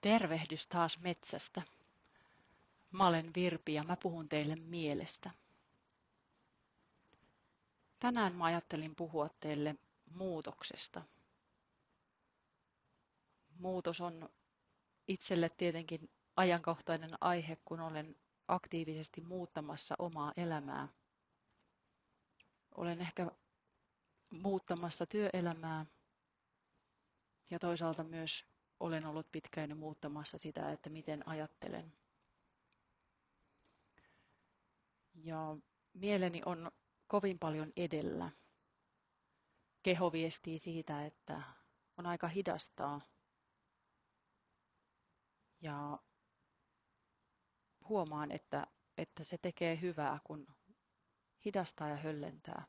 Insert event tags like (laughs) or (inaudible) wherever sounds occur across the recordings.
Tervehdys taas metsästä. Mä olen Virpi ja mä puhun teille mielestä. Tänään mä ajattelin puhua teille muutoksesta. Muutos on itselle tietenkin ajankohtainen aihe, kun olen aktiivisesti muuttamassa omaa elämää. Olen ehkä muuttamassa työelämää ja toisaalta myös olen ollut pitkään muuttamassa sitä, että miten ajattelen. Ja mieleni on kovin paljon edellä. Keho viestii siitä, että on aika hidastaa. Ja huomaan, että, että se tekee hyvää, kun hidastaa ja höllentää.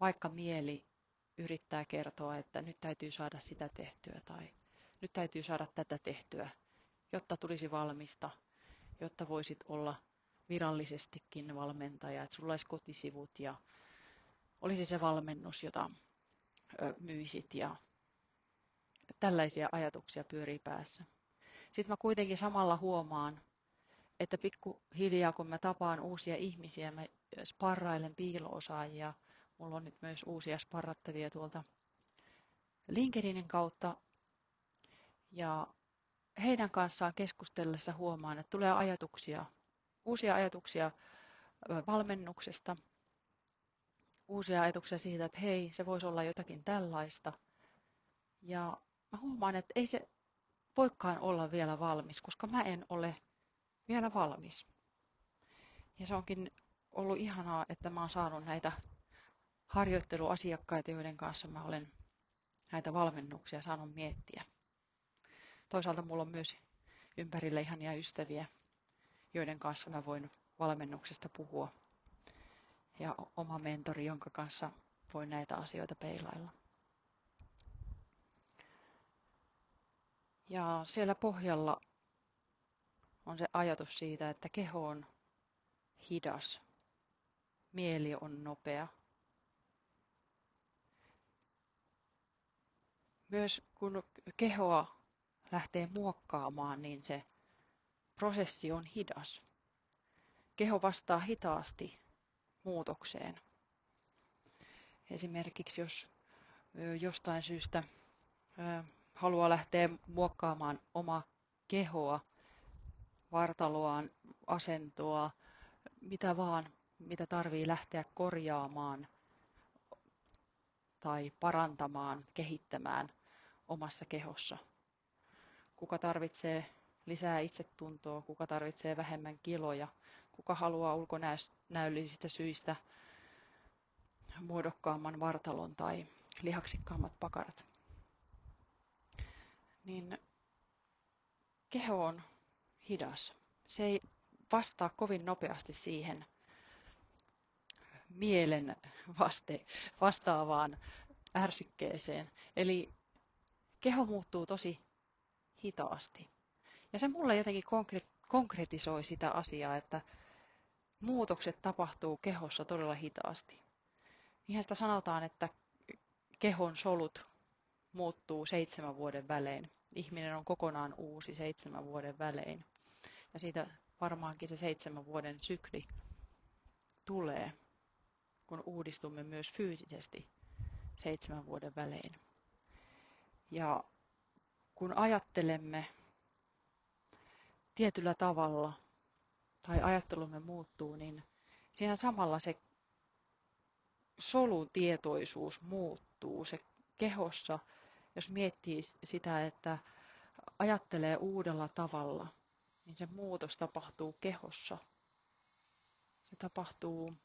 Vaikka mieli yrittää kertoa, että nyt täytyy saada sitä tehtyä tai nyt täytyy saada tätä tehtyä, jotta tulisi valmista, jotta voisit olla virallisestikin valmentaja, että sulla olisi kotisivut ja olisi se valmennus, jota myisit ja tällaisia ajatuksia pyörii päässä. Sitten mä kuitenkin samalla huomaan, että pikkuhiljaa kun mä tapaan uusia ihmisiä, mä sparrailen piiloosaajia, mulla on nyt myös uusia sparrattavia tuolta LinkedInin kautta, ja heidän kanssaan keskustellessa huomaan, että tulee ajatuksia, uusia ajatuksia valmennuksesta, uusia ajatuksia siitä, että hei, se voisi olla jotakin tällaista. Ja mä huomaan, että ei se voikaan olla vielä valmis, koska mä en ole vielä valmis. Ja se onkin ollut ihanaa, että mä oon saanut näitä harjoitteluasiakkaita, joiden kanssa mä olen näitä valmennuksia saanut miettiä. Toisaalta mulla on myös ympärillä ihania ystäviä, joiden kanssa mä voin valmennuksesta puhua. Ja oma mentori, jonka kanssa voin näitä asioita peilailla. Ja siellä pohjalla on se ajatus siitä, että keho on hidas, mieli on nopea. Myös kun kehoa lähtee muokkaamaan, niin se prosessi on hidas. Keho vastaa hitaasti muutokseen. Esimerkiksi jos jostain syystä haluaa lähteä muokkaamaan oma kehoa, vartaloaan, asentoa, mitä vaan, mitä tarvii lähteä korjaamaan tai parantamaan, kehittämään omassa kehossa – kuka tarvitsee lisää itsetuntoa, kuka tarvitsee vähemmän kiloja, kuka haluaa ulkonäöllisistä syistä muodokkaamman vartalon tai lihaksikkaammat pakarat. Niin keho on hidas. Se ei vastaa kovin nopeasti siihen mielen vaste, vastaavaan ärsykkeeseen. Eli keho muuttuu tosi hitaasti. Ja se mulle jotenkin konkretisoi sitä asiaa, että muutokset tapahtuu kehossa todella hitaasti. Niinhän sitä sanotaan, että kehon solut muuttuu seitsemän vuoden välein. Ihminen on kokonaan uusi seitsemän vuoden välein. Ja siitä varmaankin se seitsemän vuoden sykli tulee, kun uudistumme myös fyysisesti seitsemän vuoden välein. Ja kun ajattelemme tietyllä tavalla tai ajattelumme muuttuu, niin siinä samalla se solutietoisuus muuttuu. Se kehossa, jos miettii sitä, että ajattelee uudella tavalla, niin se muutos tapahtuu kehossa. Se tapahtuu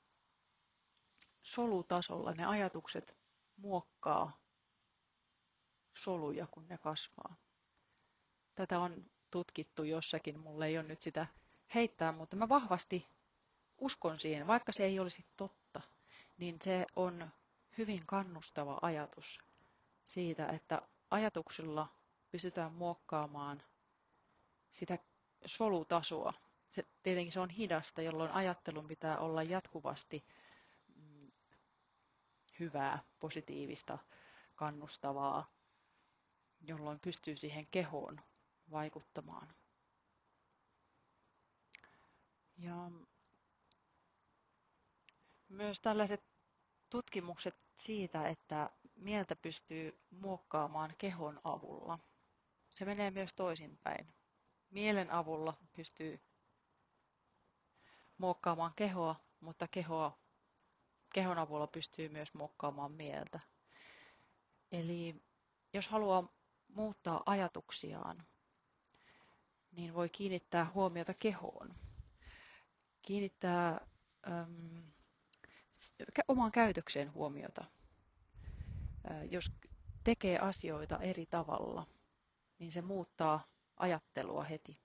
solutasolla. Ne ajatukset muokkaa soluja, kun ne kasvaa. Tätä on tutkittu jossakin, mulle ei ole nyt sitä heittää, mutta mä vahvasti uskon siihen, vaikka se ei olisi totta, niin se on hyvin kannustava ajatus siitä, että ajatuksilla pystytään muokkaamaan sitä solutasoa. Se, tietenkin se on hidasta, jolloin ajattelun pitää olla jatkuvasti mm, hyvää, positiivista, kannustavaa, jolloin pystyy siihen kehoon vaikuttamaan. Ja myös tällaiset tutkimukset siitä, että mieltä pystyy muokkaamaan kehon avulla. Se menee myös toisinpäin. Mielen avulla pystyy muokkaamaan kehoa, mutta kehoa, kehon avulla pystyy myös muokkaamaan mieltä. Eli jos haluaa muuttaa ajatuksiaan, niin voi kiinnittää huomiota kehoon. Kiinnittää äm, omaan käytökseen huomiota. Jos tekee asioita eri tavalla, niin se muuttaa ajattelua heti.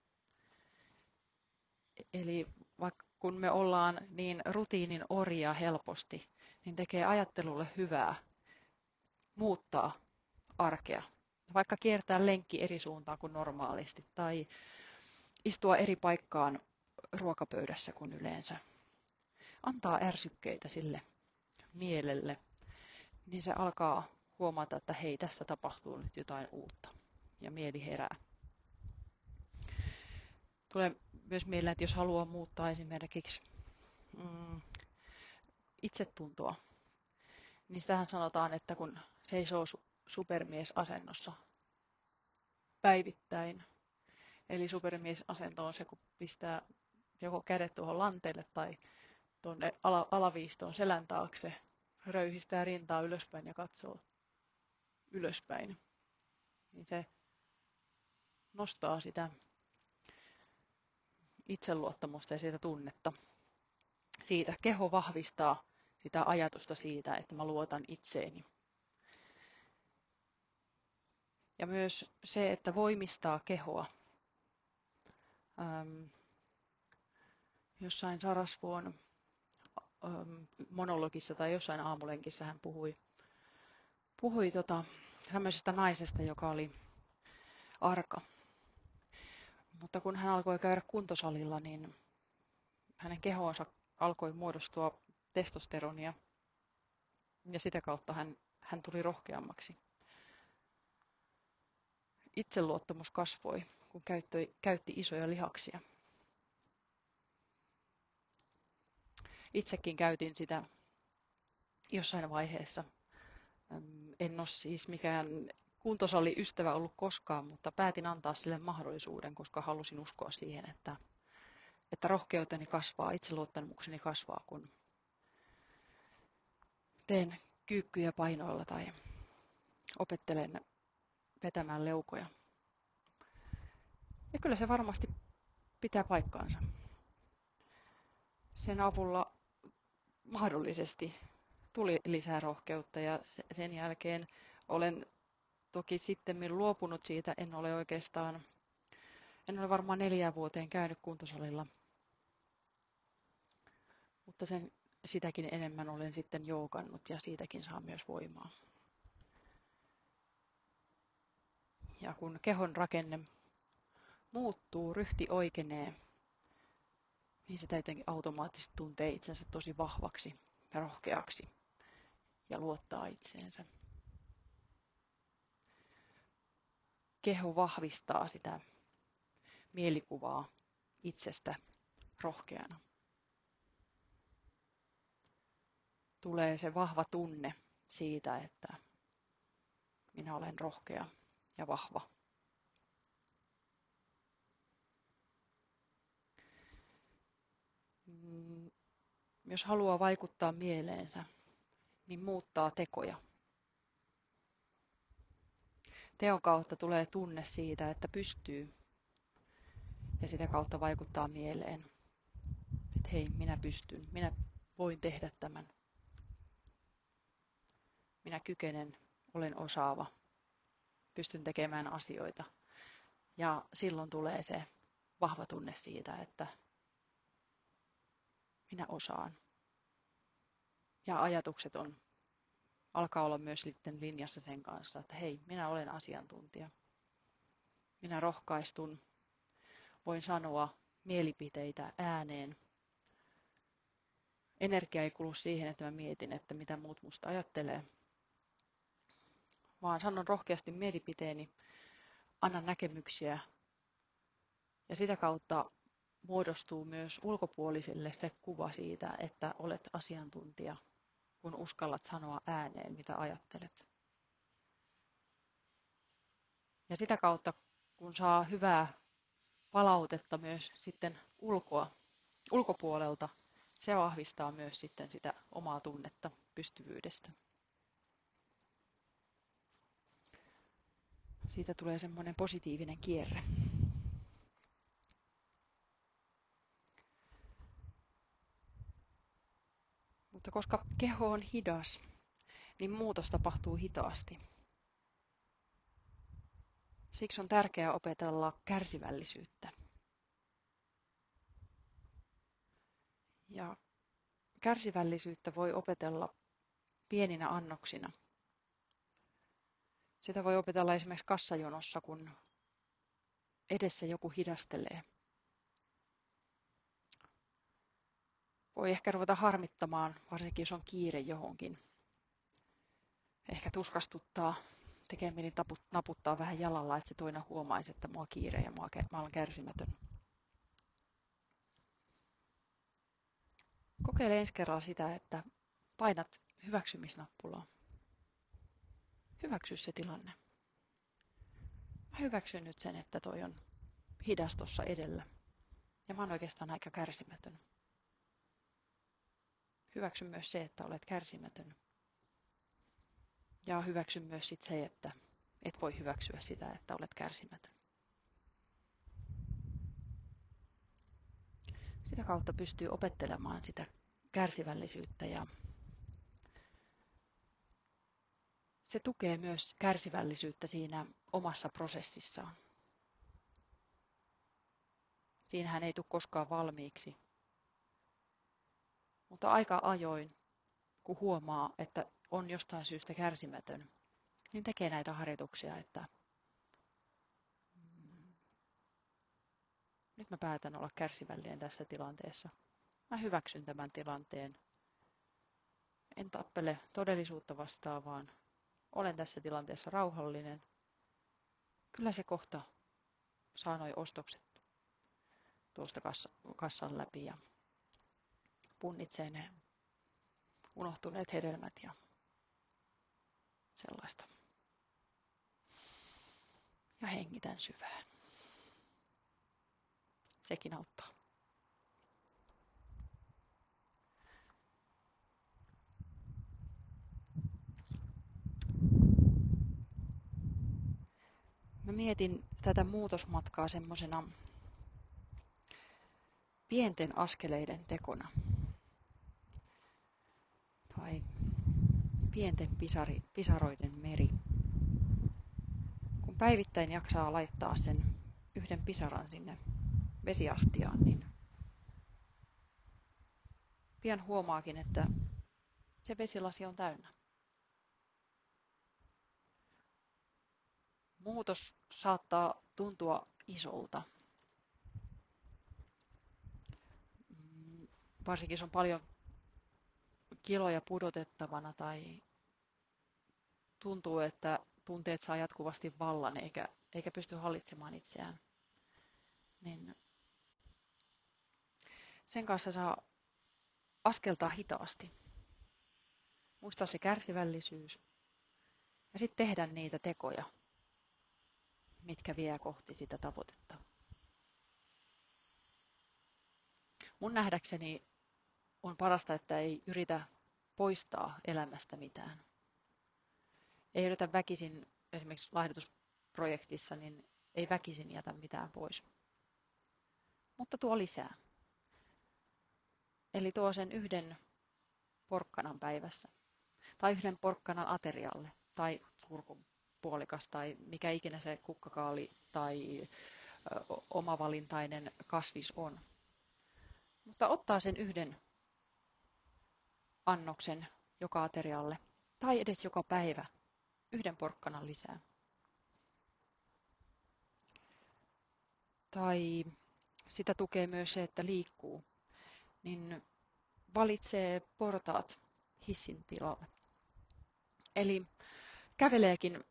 Eli vaikka kun me ollaan niin rutiinin orja helposti, niin tekee ajattelulle hyvää muuttaa arkea. Vaikka kiertää lenkki eri suuntaan kuin normaalisti tai istua eri paikkaan ruokapöydässä kuin yleensä. Antaa ärsykkeitä sille mielelle, niin se alkaa huomata, että hei, tässä tapahtuu nyt jotain uutta ja mieli herää. Tulee myös mieleen, että jos haluaa muuttaa esimerkiksi mm, itsetuntoa, niin sitähän sanotaan, että kun seisoo supermiesasennossa päivittäin, eli supermiesasento on se, kun pistää joko kädet tuohon lanteelle tai tuonne ala, alaviistoon selän taakse, röyhistää rintaa ylöspäin ja katsoo ylöspäin, niin se nostaa sitä itseluottamusta ja sitä tunnetta. Siitä keho vahvistaa sitä ajatusta siitä, että mä luotan itseeni. Ja myös se, että voimistaa kehoa. Ähm, jossain Sarasvuon ähm, monologissa tai jossain aamulenkissä hän puhui, puhui tota, tämmöisestä naisesta, joka oli arka. Mutta kun hän alkoi käydä kuntosalilla, niin hänen kehoonsa alkoi muodostua testosteronia ja sitä kautta hän, hän tuli rohkeammaksi. Itseluottamus kasvoi, kun käytti, käytti isoja lihaksia. Itsekin käytin sitä jossain vaiheessa. En ole siis mikään kuntosali ystävä ollut koskaan, mutta päätin antaa sille mahdollisuuden, koska halusin uskoa siihen, että, että rohkeuteni kasvaa, itseluottamukseni kasvaa, kun teen kyykkyjä painoilla tai opettelen vetämään leukoja. Ja kyllä se varmasti pitää paikkaansa. Sen avulla mahdollisesti tuli lisää rohkeutta ja sen jälkeen olen toki sitten luopunut siitä. En ole oikeastaan, en ole varmaan neljään vuoteen käynyt kuntosalilla. Mutta sen, sitäkin enemmän olen sitten joukannut ja siitäkin saa myös voimaa. Ja kun kehon rakenne muuttuu, ryhti oikeenee, niin se jotenkin automaattisesti tuntee itsensä tosi vahvaksi ja rohkeaksi ja luottaa itseensä. Keho vahvistaa sitä mielikuvaa itsestä rohkeana. Tulee se vahva tunne siitä, että minä olen rohkea ja vahva. Mm, jos haluaa vaikuttaa mieleensä, niin muuttaa tekoja. Teon kautta tulee tunne siitä, että pystyy ja sitä kautta vaikuttaa mieleen. Että hei, minä pystyn, minä voin tehdä tämän. Minä kykenen, olen osaava, pystyn tekemään asioita. Ja silloin tulee se vahva tunne siitä, että minä osaan. Ja ajatukset on, alkaa olla myös sitten linjassa sen kanssa, että hei, minä olen asiantuntija. Minä rohkaistun, voin sanoa mielipiteitä ääneen. Energia ei kulu siihen, että mä mietin, että mitä muut musta ajattelee, vaan sanon rohkeasti mielipiteeni, annan näkemyksiä Ja sitä kautta muodostuu myös ulkopuolisille se kuva siitä, että olet asiantuntija, kun uskallat sanoa ääneen, mitä ajattelet. Ja sitä kautta, kun saa hyvää palautetta myös sitten ulkoa, ulkopuolelta, se vahvistaa myös sitten sitä omaa tunnetta pystyvyydestä. Siitä tulee semmoinen positiivinen kierre. Mutta koska keho on hidas, niin muutos tapahtuu hitaasti. Siksi on tärkeää opetella kärsivällisyyttä. Ja kärsivällisyyttä voi opetella pieninä annoksina. Sitä voi opetella esimerkiksi kassajonossa, kun edessä joku hidastelee. Voi ehkä ruveta harmittamaan, varsinkin jos on kiire johonkin. Ehkä tuskastuttaa, tekee mieli naputtaa vähän jalalla, että se toinen huomaisi, että mua kiire ja mä olen kärsimätön. Kokeile ensi kerralla sitä, että painat hyväksymisnappulaa. Hyväksy se tilanne. Mä hyväksyn nyt sen, että toi on hidas tuossa edellä. Ja mä oon oikeastaan aika kärsimätön. Hyväksy myös se, että olet kärsimätön. Ja hyväksy myös sit se, että et voi hyväksyä sitä, että olet kärsimätön. Sitä kautta pystyy opettelemaan sitä kärsivällisyyttä ja se tukee myös kärsivällisyyttä siinä omassa prosessissaan. Siinähän ei tule koskaan valmiiksi. Mutta aika ajoin, kun huomaa, että on jostain syystä kärsimätön, niin tekee näitä harjoituksia, että nyt mä päätän olla kärsivällinen tässä tilanteessa. Mä hyväksyn tämän tilanteen. En tappele todellisuutta vastaan, vaan olen tässä tilanteessa rauhallinen. Kyllä se kohta saa noi ostokset tuosta kassan läpi ja punnitsee ne unohtuneet hedelmät ja sellaista. Ja hengitän syvään. Sekin auttaa. Mä mietin tätä muutosmatkaa semmoisena pienten askeleiden tekona. Tai pienten pisari, pisaroiden meri. Kun päivittäin jaksaa laittaa sen yhden pisaran sinne vesiastiaan, niin pian huomaakin, että se vesilasi on täynnä. Muutos saattaa tuntua isolta. Mm, varsinkin jos on paljon kiloja pudotettavana tai tuntuu, että tunteet saa jatkuvasti vallan eikä, eikä pysty hallitsemaan itseään. Niin sen kanssa saa askeltaa hitaasti. Muistaa se kärsivällisyys ja sitten tehdä niitä tekoja, mitkä vie kohti sitä tavoitetta. Mun nähdäkseni on parasta, että ei yritä poistaa elämästä mitään. Ei yritä väkisin, esimerkiksi laihdutusprojektissa, niin ei väkisin jätä mitään pois. Mutta tuo lisää. Eli tuo sen yhden porkkanan päivässä. Tai yhden porkkanan aterialle. Tai kurkun puolikas tai mikä ikinä se kukkakaali tai omavalintainen kasvis on. Mutta ottaa sen yhden annoksen joka aterialle tai edes joka päivä yhden porkkanan lisää. Tai sitä tukee myös se, että liikkuu, niin valitsee portaat hissin tilalle. Eli käveleekin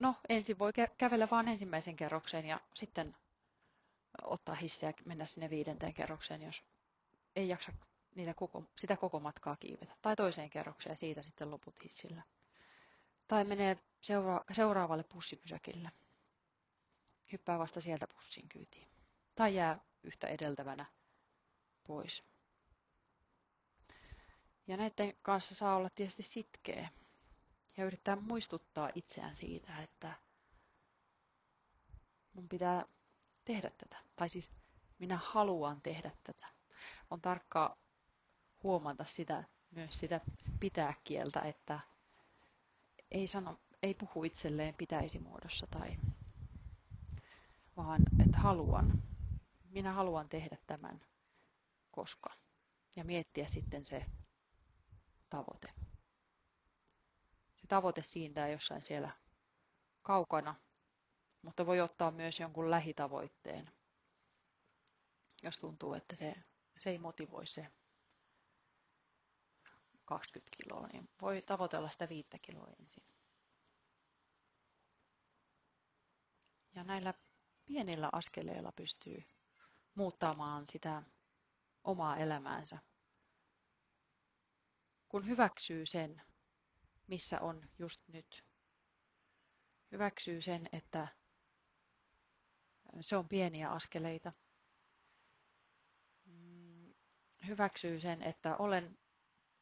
no ensin voi kävellä vain ensimmäisen kerroksen ja sitten ottaa hissiä ja mennä sinne viidenteen kerrokseen, jos ei jaksa niitä koko, sitä koko matkaa kiivetä. Tai toiseen kerrokseen ja siitä sitten loput hissillä. Tai menee seura- seuraavalle bussipysäkille. Hyppää vasta sieltä bussin kyytiin. Tai jää yhtä edeltävänä pois. Ja näiden kanssa saa olla tietysti sitkeä ja yrittää muistuttaa itseään siitä, että mun pitää tehdä tätä. Tai siis minä haluan tehdä tätä. On tarkkaa huomata sitä, myös sitä pitää kieltä, että ei, sano, ei puhu itselleen pitäisi muodossa tai vaan että haluan. Minä haluan tehdä tämän, koska. Ja miettiä sitten se tavoite. Se tavoite siintää jossain siellä kaukana, mutta voi ottaa myös jonkun lähitavoitteen, jos tuntuu, että se, se ei motivoi se 20 kiloa, niin voi tavoitella sitä 5 kiloa ensin. Ja näillä pienillä askeleilla pystyy muuttamaan sitä omaa elämäänsä. Kun hyväksyy sen, missä on just nyt. Hyväksyy sen, että se on pieniä askeleita. Mm, hyväksyy sen, että olen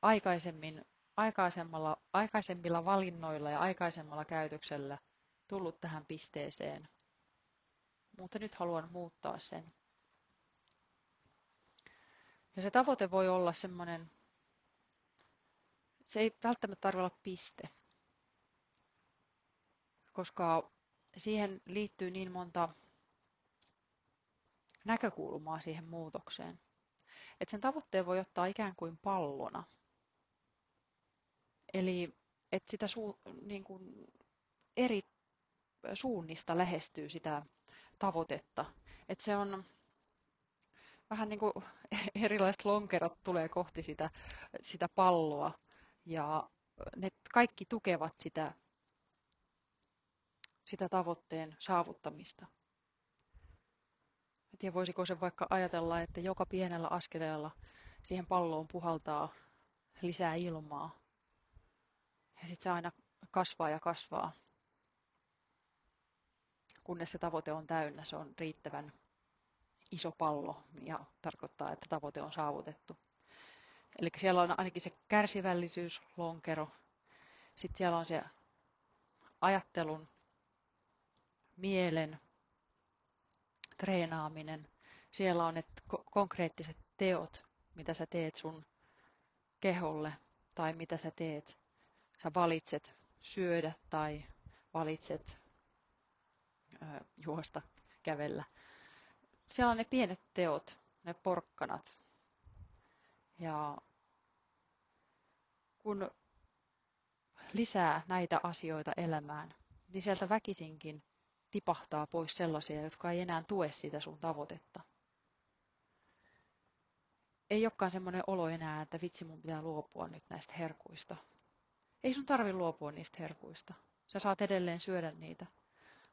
aikaisemmin, aikaisemmalla, aikaisemmilla valinnoilla ja aikaisemmalla käytöksellä tullut tähän pisteeseen. Mutta nyt haluan muuttaa sen. Ja se tavoite voi olla semmoinen, se ei välttämättä tarvitse olla piste, koska siihen liittyy niin monta näkökulmaa siihen muutokseen. Että sen tavoitteen voi ottaa ikään kuin pallona. Eli että sitä suu, niin kuin eri suunnista lähestyy sitä tavoitetta. Että se on vähän niin kuin (laughs) erilaiset lonkerot tulee kohti sitä, sitä palloa ja ne kaikki tukevat sitä, sitä tavoitteen saavuttamista. En tiedä, voisiko se vaikka ajatella, että joka pienellä askeleella siihen palloon puhaltaa lisää ilmaa. Ja sitten se aina kasvaa ja kasvaa, kunnes se tavoite on täynnä. Se on riittävän iso pallo ja tarkoittaa, että tavoite on saavutettu. Eli siellä on ainakin se kärsivällisyyslonkero, sitten siellä on se ajattelun, mielen treenaaminen. Siellä on ne konkreettiset teot, mitä sä teet sun keholle tai mitä sä teet. Sä valitset syödä tai valitset juosta, kävellä. Siellä on ne pienet teot, ne porkkanat. Ja kun lisää näitä asioita elämään, niin sieltä väkisinkin tipahtaa pois sellaisia, jotka ei enää tue sitä sun tavoitetta. Ei olekaan semmoinen olo enää, että vitsi mun pitää luopua nyt näistä herkuista. Ei sun tarvi luopua niistä herkuista. Sä saat edelleen syödä niitä.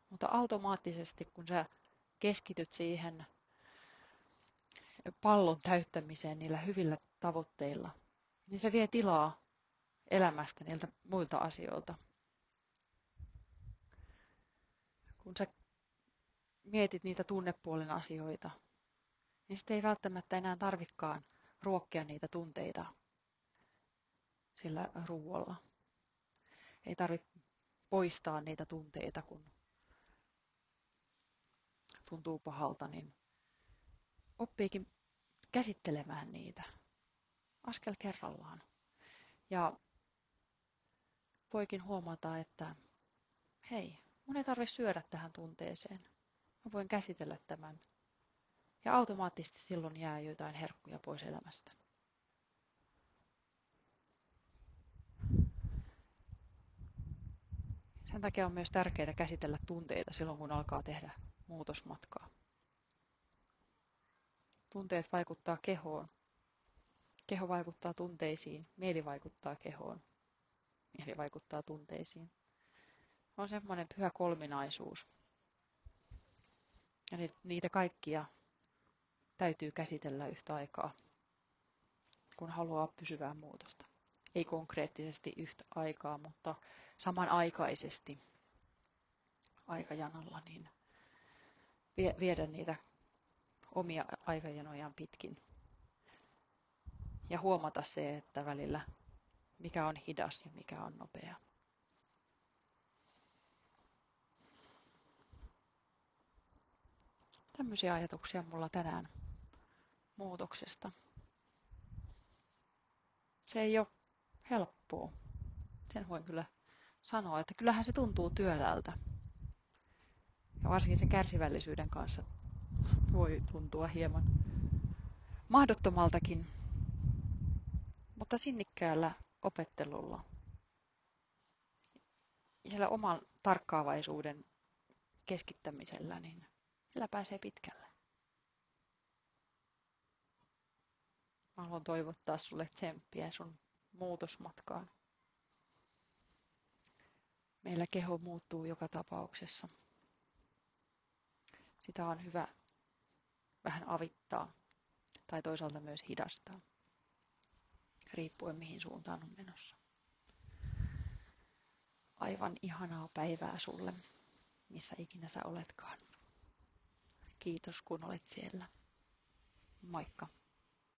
Mutta automaattisesti, kun sä keskityt siihen pallon täyttämiseen niillä hyvillä tavoitteilla, niin se vie tilaa elämästä niiltä muilta asioilta. kun sä mietit niitä tunnepuolen asioita, niin sitten ei välttämättä enää tarvikaan ruokkia niitä tunteita sillä ruoalla. Ei tarvitse poistaa niitä tunteita, kun tuntuu pahalta, niin oppiikin käsittelemään niitä askel kerrallaan. Ja voikin huomata, että hei, Mun ei tarvitse syödä tähän tunteeseen. Mä voin käsitellä tämän. Ja automaattisesti silloin jää jotain herkkuja pois elämästä. Sen takia on myös tärkeää käsitellä tunteita silloin, kun alkaa tehdä muutosmatkaa. Tunteet vaikuttaa kehoon. Keho vaikuttaa tunteisiin. Mieli vaikuttaa kehoon. Mieli vaikuttaa tunteisiin on semmoinen pyhä kolminaisuus. Ja niitä kaikkia täytyy käsitellä yhtä aikaa, kun haluaa pysyvää muutosta. Ei konkreettisesti yhtä aikaa, mutta samanaikaisesti aikajanalla niin viedä niitä omia aikajanojaan pitkin. Ja huomata se, että välillä mikä on hidas ja mikä on nopea. Tämmöisiä ajatuksia mulla tänään muutoksesta. Se ei ole helppoa. Sen voin kyllä sanoa, että kyllähän se tuntuu työläältä. Ja varsinkin sen kärsivällisyyden kanssa voi tuntua hieman mahdottomaltakin. Mutta sinnikkäällä opettelulla ja siellä oman tarkkaavaisuuden keskittämisellä, niin sillä pääsee pitkälle. Mä haluan toivottaa sulle tsemppiä sun muutosmatkaan. Meillä keho muuttuu joka tapauksessa. Sitä on hyvä vähän avittaa tai toisaalta myös hidastaa, riippuen mihin suuntaan on menossa. Aivan ihanaa päivää sulle, missä ikinä sä oletkaan. Kiitos kun olet siellä. Moikka!